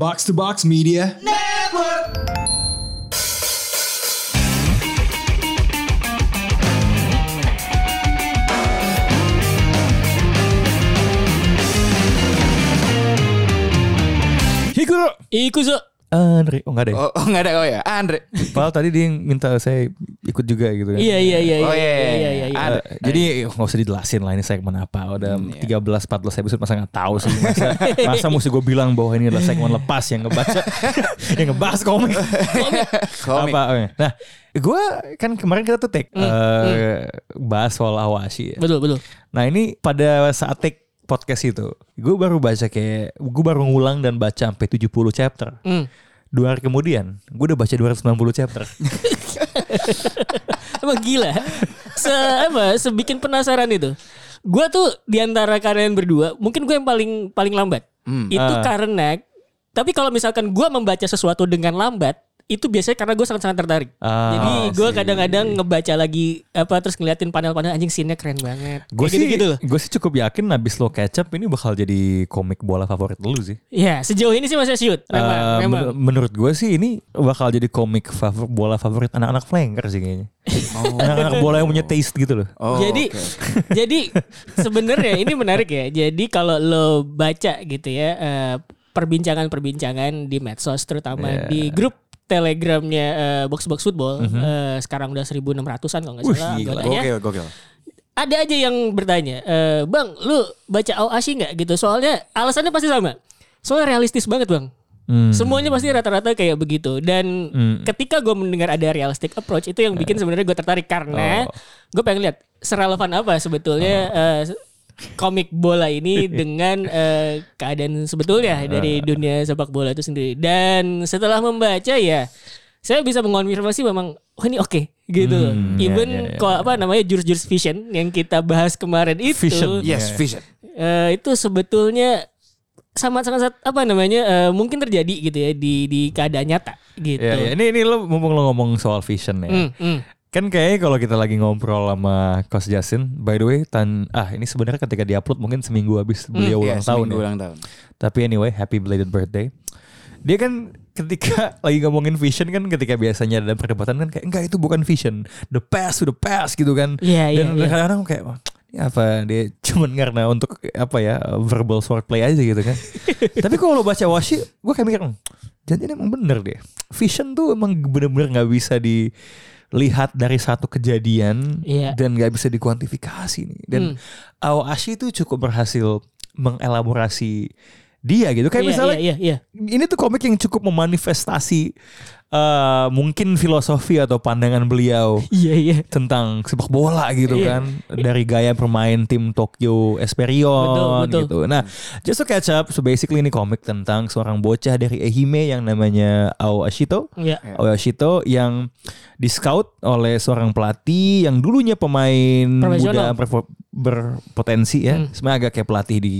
Box to Box Media. Hikuro Ikuzo. Andre Oh enggak deh Oh, oh nggak ada oh ya Andre. Padahal tadi dia yang minta saya ikut juga gitu kan Iya iya iya Oh, iya iya, iya, iya iya. iya. Andre. Eh, jadi nggak usah dijelasin lah ini segmen apa Udah 13 14 episode masa nggak tahu sih Masa, masa mesti gue bilang bahwa ini adalah segmen lepas yang ngebaca Yang ngebahas komik Komik. Apa oh, Nah gue kan kemarin kita tuh take eh, Bahas soal Awashi ya. Betul betul. Nah ini pada saat take podcast itu Gue baru baca kayak Gue baru ngulang dan baca sampai 70 chapter Hmm. Dua hari kemudian Gue udah baca 290 chapter Emang gila. Se apa? Sebikin penasaran itu. Gua tuh di antara kalian berdua, mungkin gue yang paling paling lambat. Itu Ah. karena tapi kalau misalkan gua membaca sesuatu dengan lambat, itu biasanya karena gue sangat-sangat tertarik. Ah, Jadi gue kadang-kadang ngebaca lagi apa terus ngeliatin panel-panel anjing scene-nya keren banget. Gue sih, loh. gue sih cukup yakin abis lo catch up ini bakal jadi komik bola favorit lu sih. Ya, sejauh ini sih masih shoot. Memang, Eh, memang. men- menurut gue sih ini bakal jadi komik favor- bola favorit anak-anak flanker sih kayaknya. Anak-anak bola yang punya taste gitu loh. Oh, jadi oke. jadi sebenarnya ini menarik ya. Jadi kalau lo baca gitu ya eh, perbincangan-perbincangan di medsos terutama Yeah. di grup telegramnya eh, Box Box Football eh, sekarang udah 1600-an kalau nggak salah gila. anggotanya. Gokil, gokil. Ada aja yang bertanya, eh, "Bang, lu baca Aoashi nggak gitu?" Soalnya alasannya pasti sama. Soalnya realistis banget, Bang. Hmm. Semuanya pasti rata-rata kayak begitu dan Hmm. ketika gue mendengar ada realistic approach itu yang bikin sebenarnya gue tertarik karena Oh. gue pengen lihat serelevan apa sebetulnya eh, komik bola ini dengan eh, keadaan sebetulnya dari dunia sepak bola itu sendiri dan setelah membaca ya saya bisa mengonfirmasi memang oh ini oke gitu Hmm, ya, even ya, ya, kok apa namanya jurus-jurus vision yang kita bahas kemarin itu Vision. Yes, Yeah. vision. eh, itu sebetulnya sangat sangat apa namanya eh, mungkin terjadi gitu ya di di keadaan nyata gitu. Ya, ya. Ini ini lo mumpung lo ngomong soal vision ya. Hmm, hmm. Kan kayaknya kalau kita lagi ngobrol sama Coach Justin, by the way, tan ah ini sebenarnya ketika diupload mungkin seminggu habis beliau Iya, ulang tahun seminggu ya. ulang tahun. Tapi anyway, happy belated birthday. Dia kan ketika lagi ngomongin vision kan ketika biasanya ada perdebatan kan kayak enggak itu bukan vision. The past to the past gitu kan. Iya, iya, Dan iya. kadang-kadang kayak "Wah, ini apa dia cuman karena untuk apa ya verbal swordplay aja gitu kan. Tapi kalau lo baca Washi, gue kayak mikir, "Hmm, jadi emang bener deh. Vision tuh emang bener-bener nggak bisa dilihat dari satu kejadian Iya. dan nggak bisa dikuantifikasi nih. Dan Hmm. Aoashi itu cukup berhasil mengelaborasi dia gitu. Kayak Iya, misalnya iya, iya, iya. ini tuh komik yang cukup memanifestasi eh, mungkin filosofi atau pandangan beliau Iya, iya. tentang sepak bola gitu Iya. kan dari gaya bermain tim Tokyo Esperion Betul, betul. gitu. Nah, just to catch up, so basically ini komik tentang seorang bocah dari Ehime yang namanya Ao Ashito. Iya. Ao Ashito yang di scout oleh seorang pelatih yang dulunya pemain muda berpo- berpotensi ya. Hmm. Sebenarnya agak kayak pelatih di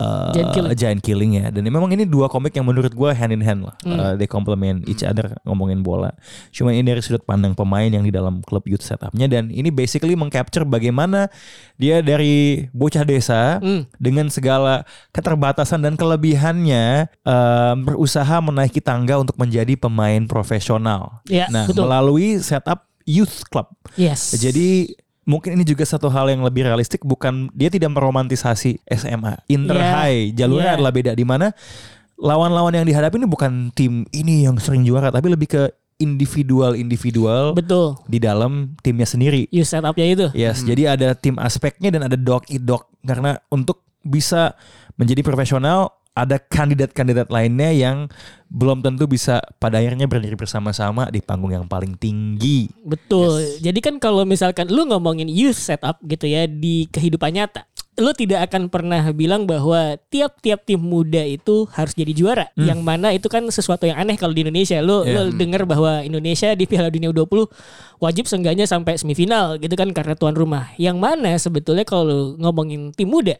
uh, Giant Killing. Giant Killing ya. Dan memang ini dua komik yang menurut gue hand in hand lah. Hmm. Uh, they complement each other ngomongin bola. Cuma ini dari sudut pandang pemain yang di dalam klub youth setupnya dan ini basically mengcapture bagaimana dia dari bocah desa Hmm. dengan segala keterbatasan dan kelebihannya um, berusaha menaiki tangga untuk menjadi pemain profesional. Iya, nah, betul. melalui setup youth club. Yes. Jadi mungkin ini juga satu hal yang lebih realistik bukan dia tidak meromantisasi SMA. Inter Yeah. high jalurnya Yeah. adalah beda di mana lawan-lawan yang dihadapi ini bukan tim ini yang sering juara tapi lebih ke individual-individual betul. di dalam timnya sendiri. You setupnya itu. Yes, jadi ada tim aspeknya dan ada dog eat dog karena untuk bisa menjadi profesional ada kandidat-kandidat lainnya yang belum tentu bisa pada akhirnya berdiri bersama-sama di panggung yang paling tinggi. Betul. Jadi kan kalau misalkan lu ngomongin youth setup gitu ya di kehidupan nyata, lu tidak akan pernah bilang bahwa tiap-tiap tim muda itu harus jadi juara. Yang mana itu kan sesuatu yang aneh kalau di Indonesia. Lu Yeah. lu dengar bahwa Indonesia di Piala Dunia U20 wajib seenggaknya sampai semifinal gitu kan karena tuan rumah. Yang mana sebetulnya kalau lu ngomongin tim muda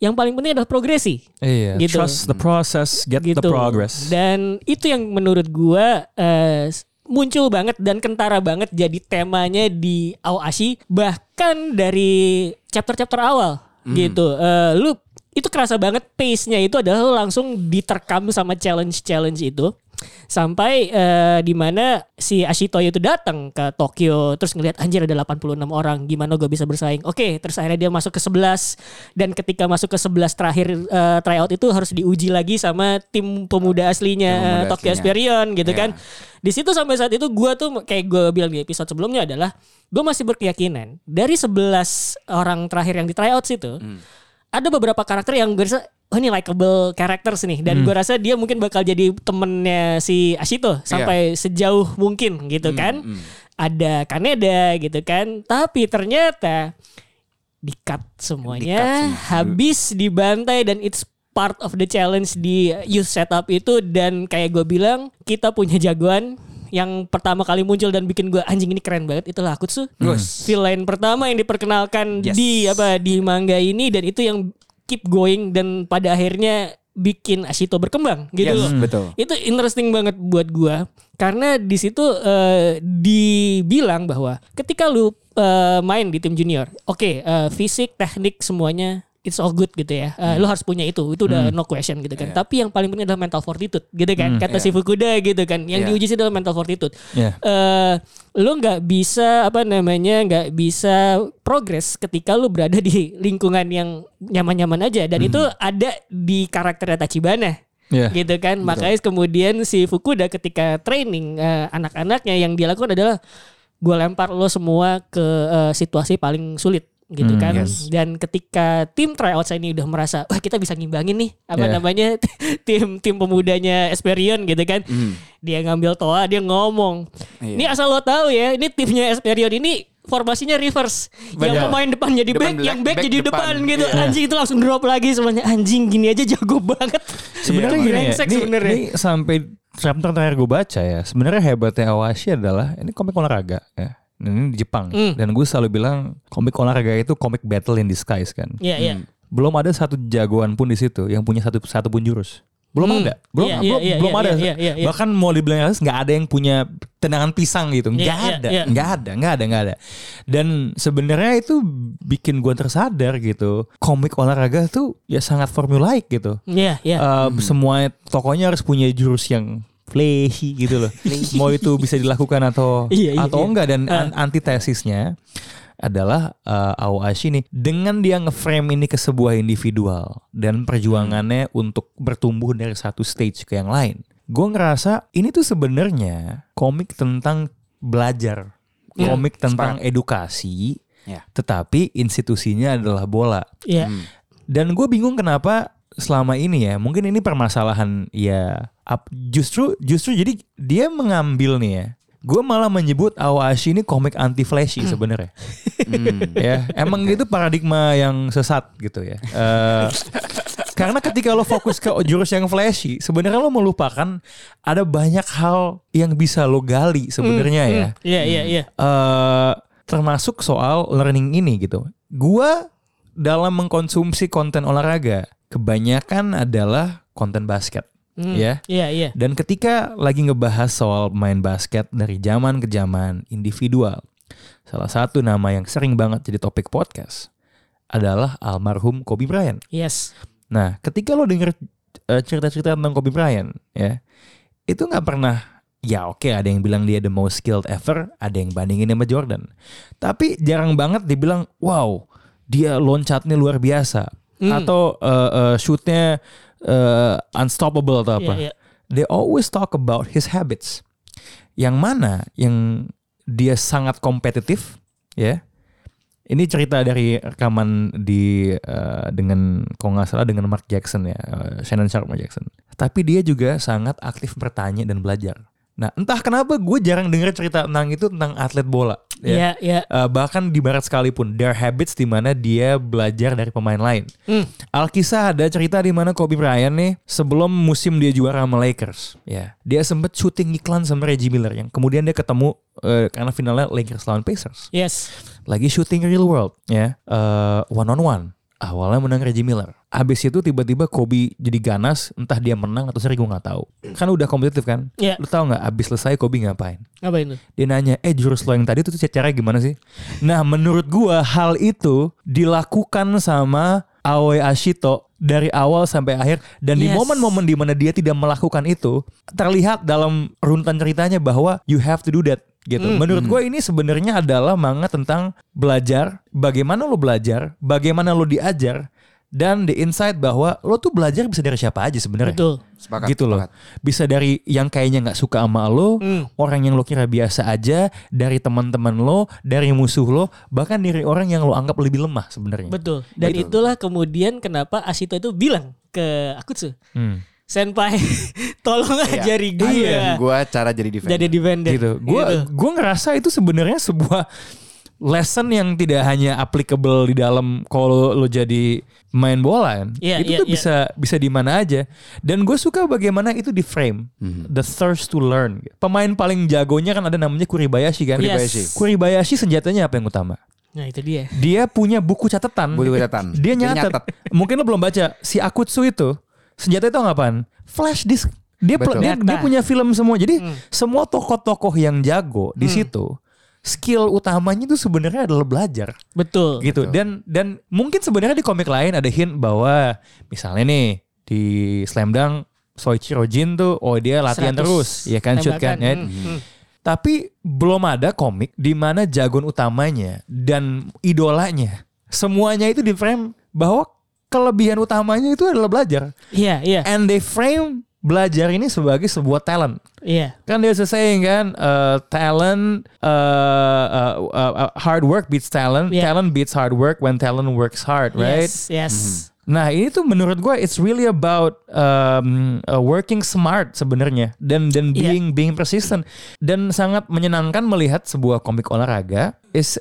yang paling penting adalah progresi. Iya, Gitu. trust the process, get gitu. the progress. Dan itu yang menurut gua eh, muncul banget dan kentara banget jadi temanya di Aoashi bahkan dari chapter-chapter awal Hmm. gitu. Eh, lu itu kerasa banget pace-nya itu adalah langsung diterkam sama challenge-challenge itu sampai eh, di mana si Ashito itu datang ke Tokyo terus ngelihat anjir ada 86 orang gimana gue bisa bersaing oke terus akhirnya dia masuk ke 11 dan ketika masuk ke 11 terakhir eh, tryout itu harus diuji lagi sama tim pemuda aslinya Tim pemuda Tokyo. Esperion gitu Iya. kan di situ sampai saat itu gue tuh kayak gue bilang di episode sebelumnya adalah gue masih berkeyakinan dari 11 orang terakhir yang di tryouts itu Hmm. ada beberapa karakter yang gue rasa oh ini likable characters nih. Dan gue rasa dia mungkin bakal jadi temennya si Ashito sampai sejauh mungkin gitu kan. hmm. ada Kaneda gitu kan. Tapi ternyata di-cut semuanya Di-cut semua. habis dibantai dan it's part of the challenge di youth setup itu. Dan kayak gue bilang kita punya jagoan yang pertama kali muncul dan bikin gue anjing ini keren banget itulah Akutsu Gus. villain pertama yang diperkenalkan Yes. di apa di manga ini. Dan itu yang keep going dan pada akhirnya bikin Ashito berkembang gitu Yes, loh. betul. Itu interesting banget buat gua karena di situ eh, dibilang bahwa ketika lu eh, main di tim junior, oke eh, fisik, teknik semuanya it's all good gitu ya. Eh, Lu harus punya itu, itu udah no question gitu kan. Iya. Tapi yang paling penting adalah mental fortitude gitu kan. Kata Iya. si Fukuda gitu kan. Yang Iya. diuji sih adalah mental fortitude Iya. eh lu nggak bisa apa namanya nggak bisa progres ketika lu berada di lingkungan yang nyaman-nyaman aja dan itu ada di karakter Tachibana Iya. gitu kan makanya kemudian si Fukuda ketika training eh, anak-anaknya yang dia lakukan adalah gue lempar lo semua ke eh, situasi paling sulit gitu Hmm, kan yes. dan ketika tim tryouts ini udah merasa wah kita bisa ngimbangin nih apa Yeah. namanya tim tim pemudanya Esperion gitu kan Hmm. dia ngambil toa dia ngomong Iya. ini asal lo tahu ya ini timnya Esperion ini formasinya reverse yang Benar. pemain depan jadi Depan back belak- yang back, back jadi depan. depan, gitu Iya. anjing itu langsung drop lagi semuanya anjing gini aja jago banget Sebenarnya Iya, gini ya, ini, sebenarnya. ini sampai chapter terakhir gue baca ya. Sebenarnya hebatnya Awashi adalah ini komik olahraga ya. Dan ini di Jepang. Hmm. Dan gue selalu bilang komik olahraga itu komik battle in disguise kan. Iya iya Hmm. Belum ada satu jagoan pun di situ yang punya satu satu pun jurus. Belum Hmm. ada. Belum Iya, belum, iya, belum iya, ada. iya, iya, iya. Bahkan mau dibilang nggak ada yang punya tendangan pisang gitu. Nggak Iya, iya, ada. iya. Nggak ada. Nggak ada. Nggak ada. Dan sebenarnya itu bikin gue tersadar gitu. Komik olahraga tuh ya sangat formulaik gitu. iya iya Uh, Semua tokonya harus punya jurus yang flashy gitu loh. Mau itu bisa dilakukan atau Iya, iya, atau iya. enggak dan an- antitesisnya adalah uh, Aoashi nih dengan dia ngeframe ini ke sebuah individual dan perjuangannya untuk bertumbuh dari satu stage ke yang lain. Gue ngerasa ini tuh sebenarnya komik tentang belajar, Iya, komik tentang edukasi, Ya. tetapi institusinya adalah bola. iya Hmm. Dan gue bingung kenapa selama ini ya, mungkin ini permasalahan ya ap- justru justru jadi dia mengambil nih ya. Gue malah menyebut Awashi ini komik anti flashy sebenarnya. Hmm. ya, emang itu paradigma yang sesat gitu ya. Eh, karena ketika lo fokus ke jurus yang flashy, sebenarnya lo melupakan ada banyak hal yang bisa lo gali sebenarnya ya Hmm, iya iya iya eh termasuk soal learning ini gitu. Gua dalam mengkonsumsi konten olahraga kebanyakan adalah konten basket, Hmm, ya. iya iya Dan ketika lagi ngebahas soal main basket dari zaman ke zaman individual, salah satu nama yang sering banget jadi topik podcast adalah almarhum Kobe Bryant. yes Nah, ketika lo denger eh, cerita-cerita tentang Kobe Bryant, ya, itu nggak pernah, ya oke ada yang bilang dia the most skilled ever, ada yang bandingin sama Jordan. Tapi jarang banget dibilang, wow, dia loncatnya luar biasa, Hmm. atau eh, eh, shootnya eh, unstoppable atau apa. iya iya They always talk about his habits, yang mana yang dia sangat kompetitif, ya. Ini cerita dari rekaman di eh, dengan kalau nggak salah dengan Mark Jackson ya, eh, Shannon Sharp Mark Jackson. Tapi dia juga sangat aktif bertanya dan belajar. Nah, entah kenapa gue jarang denger cerita tentang itu tentang atlet bola. ya. iya Eh, bahkan di barat sekalipun, their habits di mana dia belajar dari pemain lain. Hmm. Alkisah ada cerita di mana Kobe Bryant nih sebelum musim dia juara sama Lakers, ya dia sempet syuting iklan sama Reggie Miller yang kemudian dia ketemu eh, karena finalnya Lakers lawan Pacers. yes Lagi syuting Real World, ya one on one. Awalnya menang Reggie Miller. Abis itu tiba-tiba Kobe jadi ganas, entah dia menang atau seri gue nggak tahu. Kan udah kompetitif kan? Iya. Lu tahu nggak? Abis selesai Kobe ngapain? apa itu Dia nanya, eh jurus lo yang tadi tuh caranya gimana sih? Nah menurut gua hal itu dilakukan sama Aoi Ashito dari awal sampai akhir dan di Yes. momen-momen di mana dia tidak melakukan itu terlihat dalam runtan ceritanya bahwa you have to do that gitu. Hmm. Menurut gue ini sebenarnya adalah manga tentang belajar, bagaimana lo belajar, bagaimana lo diajar dan the insight bahwa lo tuh belajar bisa dari siapa aja sebenarnya. Betul. Sepakat. gitu loh. sepakat. Bisa dari yang kayaknya nggak suka sama lo, Hmm. orang yang lo kira biasa aja, dari teman-teman lo, dari musuh lo, bahkan dari orang yang lo anggap lebih lemah sebenarnya. Betul. Dan Betul. itulah kemudian kenapa Ashito itu bilang ke Akutsu, Hmm. Senpai, tolong Iya. ajari gue Ajarin gua cara jadi defender. jadi defender. gitu. Gue Gitu. gue ngerasa itu sebenarnya sebuah lesson yang tidak hanya applicable di dalam kalau lo jadi main bola kan. Iya, itu iya, tuh iya. bisa bisa di mana aja. Dan gue suka bagaimana itu di frame. Mhm. The thirst to learn. Pemain paling jagonya kan ada namanya Kuribayashi kan. Kuribayashi. Yes. Kuribayashi senjatanya apa yang utama? Nah itu dia. Dia punya buku catatan. Buku catatan. Dia Dia nyatet. nyatet. Mungkin lo belum baca. Si Akutsu itu senjata itu apaan? Flash disk. Dia Betul. dia, dia punya film semua. Jadi Hmm. semua tokoh-tokoh yang jago di situ skill utamanya itu sebenarnya adalah belajar Betul. gitu. Dan dan mungkin sebenarnya di komik lain ada hint bahwa misalnya nih di Slam Dunk Soichiro Jin tuh oh dia latihan 100 terus ya kan shoot kan ya. Hmm, hmm. Tapi belum ada komik di mana jagoan utamanya dan idolanya semuanya itu di frame bahwa kelebihan utamanya itu adalah belajar. Iya, iya, And they frame belajar ini sebagai sebuah talent. iya. Kan dia saying kan uh, talent uh, uh, uh, uh, hard work beats talent, Yeah. talent beats hard work when talent works hard, right? Yes, yes. Nah ini tuh menurut gue it's really about um, uh, working smart sebenarnya dan dan Iya. being being persistent dan sangat menyenangkan melihat sebuah komik olahraga is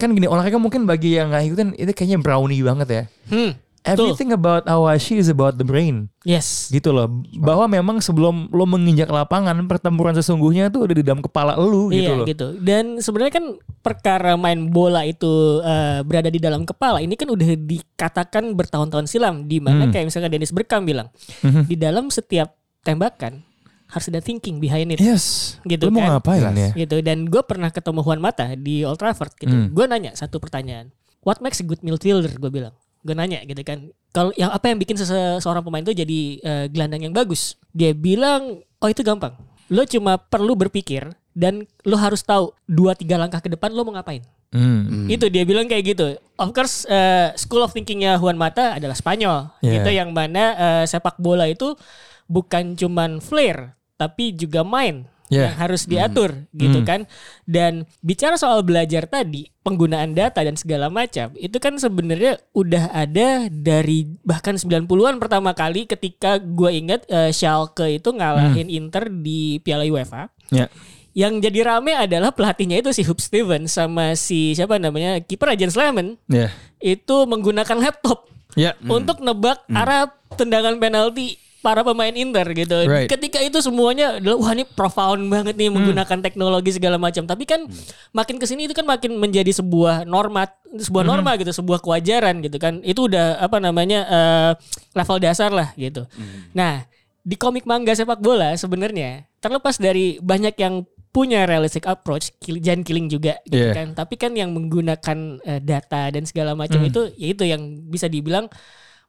kan gini olahraga mungkin bagi yang nggak ikutin itu kayaknya brownie banget ya. Hmm. Everything about Awashi is about the brain Yes. gitu loh bahwa memang sebelum lo menginjak lapangan pertempuran sesungguhnya tuh udah di dalam kepala lu gitu iya loh. gitu. Dan sebenarnya kan perkara main bola itu eh, berada di dalam kepala ini kan udah dikatakan bertahun-tahun silam di mana Hmm. kayak misalkan Dennis Bergkamp bilang Mhm. di dalam setiap tembakan harus ada thinking behind it. Yes. Gitu Lu mau kan? ngapain ya? Gitu dan gue pernah ketemu Juan Mata di Old Trafford gitu. Hmm. Gue nanya satu pertanyaan. What makes a good midfielder? Gue bilang. Gue nanya gitu kan. Kalau yang apa yang bikin sese- seorang pemain itu jadi eh, gelandang yang bagus? Dia bilang, oh itu gampang. Lo cuma perlu berpikir dan lo harus tahu dua tiga langkah ke depan lo mau ngapain. Hmm. Itu dia bilang kayak gitu. Of course, eh, school of thinkingnya Juan Mata adalah Spanyol. Yeah. Gitu yang mana eh, sepak bola itu bukan cuman flair, tapi juga main Yeah. yang harus diatur gitu Hmm. kan. Dan bicara soal belajar tadi, penggunaan data dan segala macam, itu kan sebenarnya udah ada dari bahkan 90-an pertama kali ketika gue ingat eh, Schalke itu ngalahin Inter di Piala UEFA. Ya. Yang jadi rame adalah pelatihnya itu si Hub Stevens sama si siapa namanya kiper Jens Lehmann Ya. itu menggunakan laptop Ya. untuk nebak arah tendangan penalti para pemain Inter gitu. Right. Ketika itu semuanya adalah wah ini profound banget nih menggunakan teknologi segala macam. Tapi kan makin ke sini itu kan makin menjadi sebuah norma, sebuah norma gitu, sebuah kewajaran gitu kan. Itu udah apa namanya eh, level dasar lah gitu. Nah di komik manga sepak bola sebenarnya terlepas dari banyak yang punya realistic approach, Jan killing juga gitu Yeah. kan. Tapi kan yang menggunakan eh, data dan segala macam Hmm. itu ya itu yang bisa dibilang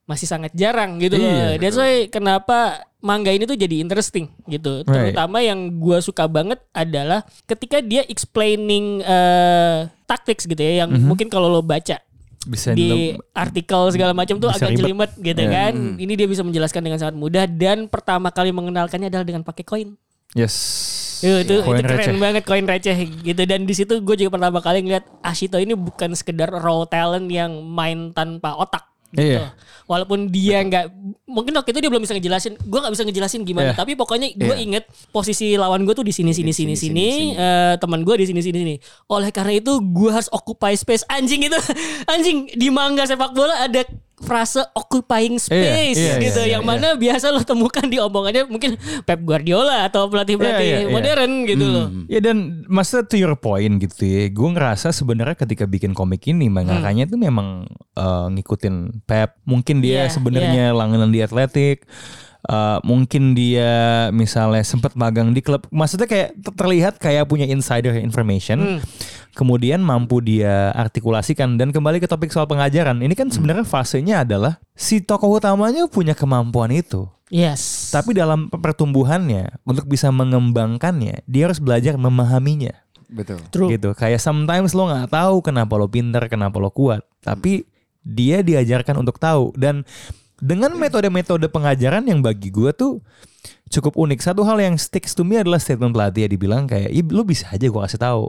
masih sangat jarang gitu Iya, loh. That's why kenapa manga ini tuh jadi interesting gitu. Right. Terutama yang gua suka banget adalah ketika dia explaining eh tactics gitu ya yang Mhm. mungkin kalau lo baca Bisa di artikel segala macam tuh agak ribet. jelimet gitu Ya. kan. Ini dia bisa menjelaskan dengan sangat mudah dan pertama kali mengenalkannya adalah dengan pakai koin. Yes. Itu, itu, Koin itu keren receh. banget koin receh gitu dan di situ gue juga pertama kali ngeliat Ashito ini bukan sekedar raw talent yang main tanpa otak gitu. Iya. Walaupun dia nggak mungkin waktu itu dia belum bisa ngejelasin, gue nggak bisa ngejelasin gimana. Iya. Tapi pokoknya gue Iya. inget posisi lawan gue tuh di sini sini sini Sini, sini, sini, sini. eh, teman gue di sini sini sini. Oleh karena itu gue harus occupy space anjing itu anjing di manga sepak bola ada frase occupying space iya, gitu iya, yang iya. mana biasa lo temukan di omongannya mungkin Pep Guardiola atau pelatih-pelatih Iya, iya, iya. modern gitu loh. Ya dan masa to your point gitu ya, gue ngerasa sebenarnya ketika bikin komik ini mangakanya tuh memang eh, ngikutin Pep. Mungkin dia Iya, sebenarnya langganan di atletik. Eh, mungkin dia misalnya sempat magang di klub, maksudnya kayak ter- terlihat kayak punya insider information. Kemudian mampu dia artikulasikan dan kembali ke topik soal pengajaran. Ini kan sebenarnya fasenya adalah si tokoh utamanya punya kemampuan itu. Yes. Tapi dalam pertumbuhannya untuk bisa mengembangkannya, dia harus belajar memahaminya. Betul. True. Gitu. Kayak sometimes lo nggak tahu kenapa lo pinter, kenapa lo kuat, tapi dia diajarkan untuk tahu dan dengan metode-metode pengajaran yang bagi gue tuh cukup unik. Satu hal yang sticks to me adalah statement pelatih ya dibilang kayak, "Ih, lo bisa aja gue kasih tahu,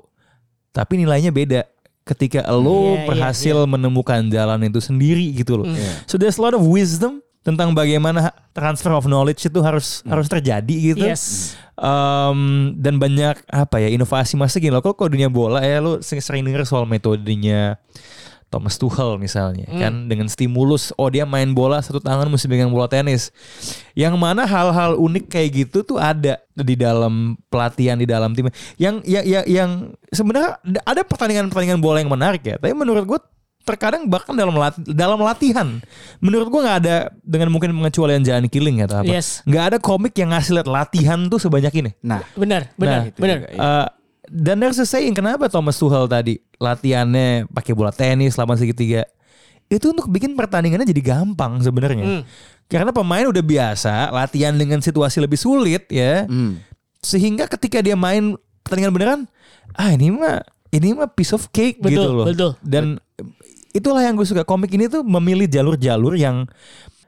tapi nilainya beda." Ketika lo Iya, iya, berhasil menemukan jalan itu sendiri gitu loh. Hmm. So there's a lot of wisdom tentang bagaimana transfer of knowledge itu harus harus terjadi gitu. Yes. Um, dan banyak apa ya inovasi masa gini loh. Kalau kalau dunia bola ya lo sering, sering denger soal metodenya Thomas Tuchel misalnya Hmm. kan dengan stimulus oh dia main bola satu tangan mesti pegang bola tenis yang mana hal-hal unik kayak gitu tuh ada di dalam pelatihan di dalam tim yang ya, ya yang sebenarnya ada pertandingan-pertandingan bola yang menarik ya tapi menurut gue terkadang bahkan dalam lati- dalam latihan menurut gue nggak ada dengan mungkin pengecualian Gianni Killing atau apa Yes. nggak ada komik yang ngasih lihat latihan tuh sebanyak ini Nah, Benar, benar, Nah, itu benar. juga. Dan there's a saying kenapa Thomas Tuchel tadi latihannya pakai bola tenis selama segitiga itu untuk bikin pertandingannya jadi gampang sebenarnya Hmm. karena pemain udah biasa latihan dengan situasi lebih sulit ya hmm. sehingga ketika dia main pertandingan beneran ah ini mah ini mah piece of cake Betul, gitu loh betul. dan itulah yang gue suka komik ini tuh memilih jalur-jalur yang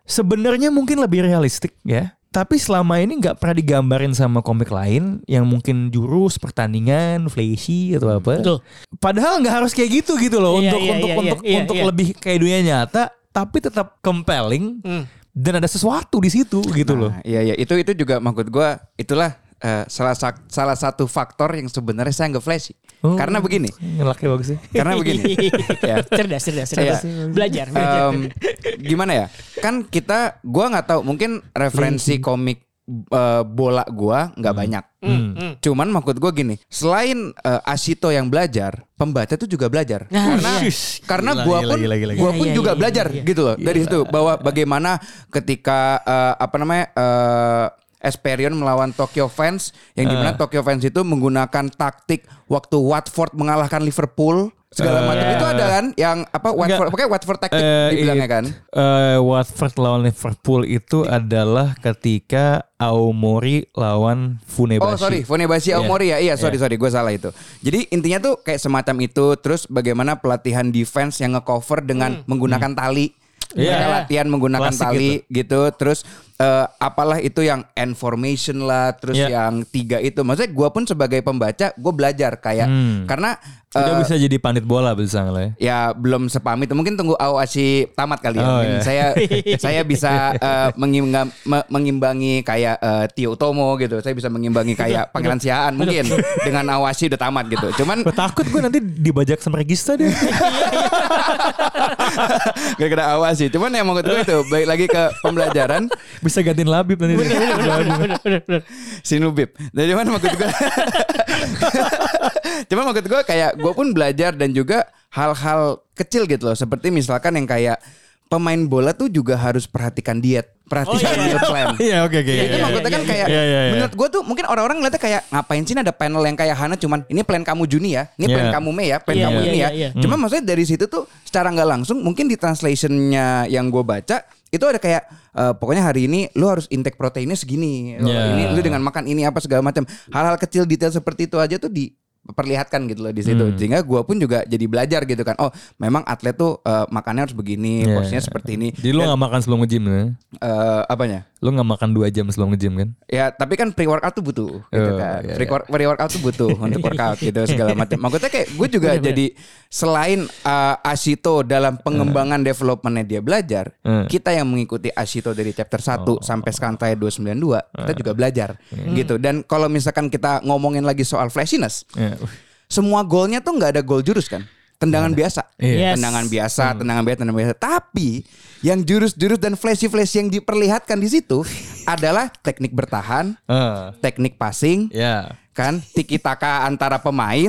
sebenarnya mungkin lebih realistik ya tapi selama ini nggak pernah digambarin sama komik lain yang mungkin jurus pertandingan flashy atau apa Betul. padahal nggak harus kayak gitu gitu loh Iya, untuk iya, untuk iya, untuk iya, untuk iya. lebih kayak dunia nyata tapi tetap compelling Hmm. dan ada sesuatu di situ gitu loh Nah, iya iya itu itu juga maksud gua itulah eh, salah salah satu faktor yang sebenarnya saya nggak flashy. Oh. Karena begini, ngelaknya bagus sih karena begini. ya. cerdas, cerdas, cerdas. Iya. Belajar, belajar. Em, gimana ya? Kan kita gua nggak tahu mungkin referensi komik eh, bola gua nggak banyak. Hmm, hmm. Cuman maksud gue gini, selain eh, Asito yang belajar, pembaca tuh juga belajar. Nah, karena iya. karena Gila, gua gila, pun gila, gila, gua gila. pun Iya, juga iya, belajar iya, iya. gitu loh dari situ bahwa bagaimana ketika eh, apa namanya eh Esperion melawan Tokyo Fans yang di mana Tokyo Fans itu menggunakan taktik waktu Watford mengalahkan Liverpool segala Eh, macam itu ada kan yang apa Watford pakai Watford taktik Eh, dibilangnya it- kan eh, Watford lawan Liverpool itu adalah ketika Aomori lawan Funebashi. Oh sorry, Funebashi Iya. Aomori ya. Iya sorry sorry, gue salah itu. Jadi intinya tuh kayak semacam itu. Terus bagaimana pelatihan defense yang ngecover dengan menggunakan tali. Iya. Mereka latihan menggunakan Klasik tali gitu. Terus eh, apalah itu yang information lah. Terus Iya. yang tiga itu. Maksudnya gue pun sebagai pembaca gue belajar kayak Hmm. karena Udah eh, bisa jadi pandit bola bisa lah ya. ya belum sepam itu mungkin tunggu Awasi tamat kali ya. Oh, Mungkin iya. Saya saya bisa eh, mengimbang- me- mengimbangi kayak eh, Tio Tomo gitu. Saya bisa mengimbangi kayak Pangeran Siaan mungkin dengan Awasi udah tamat gitu. Cuman Gue takut gue nanti dibajak sama Regista deh. gak kena Awasi. Cuman yang menurut gue itu baik lagi ke pembelajaran bisa gantiin Labib nanti. Bener, bener, bener, bener, bener, bener. Sinubib. Jadi cuman maksud gue Cuman maksud gue kayak gue pun belajar dan juga hal-hal kecil gitu loh. Seperti misalkan yang kayak pemain bola tuh juga harus perhatikan diet, perhatikan Oh, iya, meal iya. plan. Iya oke oke. Ya, itu iya, maksudnya iya, kan iya. kayak Iya, iya, iya. menurut gue tuh mungkin orang-orang ngeliatnya kayak ngapain sih ada panel yang kayak Hana cuman ini plan kamu Juni ya, ini plan Iya. kamu Mei ya, plan Iya, kamu iya, ini ya. iya, iya. Cuma maksudnya dari situ tuh secara nggak langsung mungkin di translationnya yang gue baca itu ada kayak eh, pokoknya hari ini lu harus intake proteinnya segini, Iya. ini lu dengan makan ini apa segala macam. Hal-hal kecil detail seperti itu aja tuh di perlihatkan gitu loh di situ Hmm. sehingga gua pun juga jadi belajar gitu kan oh memang atlet tuh eh, makannya harus begini Iya. porsinya seperti ini Jadi lu gak makan sebelum nge-gym ya? Eh, apanya Lu gak makan 2 jam sebelum nge-gym kan? Ya tapi kan pre workout tuh butuh gitu Oh, kan. iya, Pre pre workout tuh butuh untuk workout gitu segala macam. Maksudnya kayak gue juga jadi selain uh, Asito dalam pengembangan developmentnya dia belajar, Hmm. kita yang mengikuti Asito dari chapter 1 sampai sekarang tayang 292, kita juga belajar gitu. Dan kalau misalkan kita ngomongin lagi soal flashiness, Ya. Semua golnya tuh nggak ada gol jurus kan. Tendangan biasa, Yes. Tendangan biasa, tendangan biasa, tendangan biasa. Tapi yang jurus-jurus dan flashy-flashy yang diperlihatkan di situ adalah teknik bertahan, Ah, teknik passing, ya. Kan tiki taka antara pemain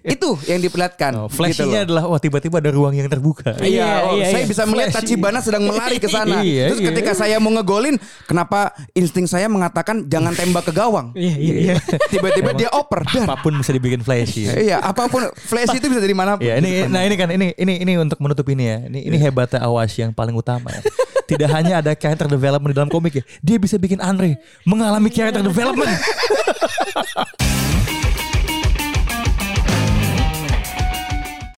itu yang diperlihatkan Oh, gitu Flashy-nya loh. adalah wah tiba-tiba ada ruang yang terbuka. Iya, Iya, oh, iya, saya iya. bisa melihat Flashy. Tachibana sedang melari ke sana. Iya, Terus iya. ketika saya mau ngegolin, kenapa insting saya mengatakan jangan tembak ke gawang? Iya iya iya. Tiba-tiba dia oper. Dan, Apa pun bisa dibikin flashy. iya, apa pun flash itu bisa dari mana pun. Ya ini nah ini kan ini ini ini untuk menutup ini ya. Ini ini hebatnya Awashi yang paling utama ya. Tidak hanya ada character development di dalam komik ya. Dia bisa bikin Andre mengalami character development. ハハハハ!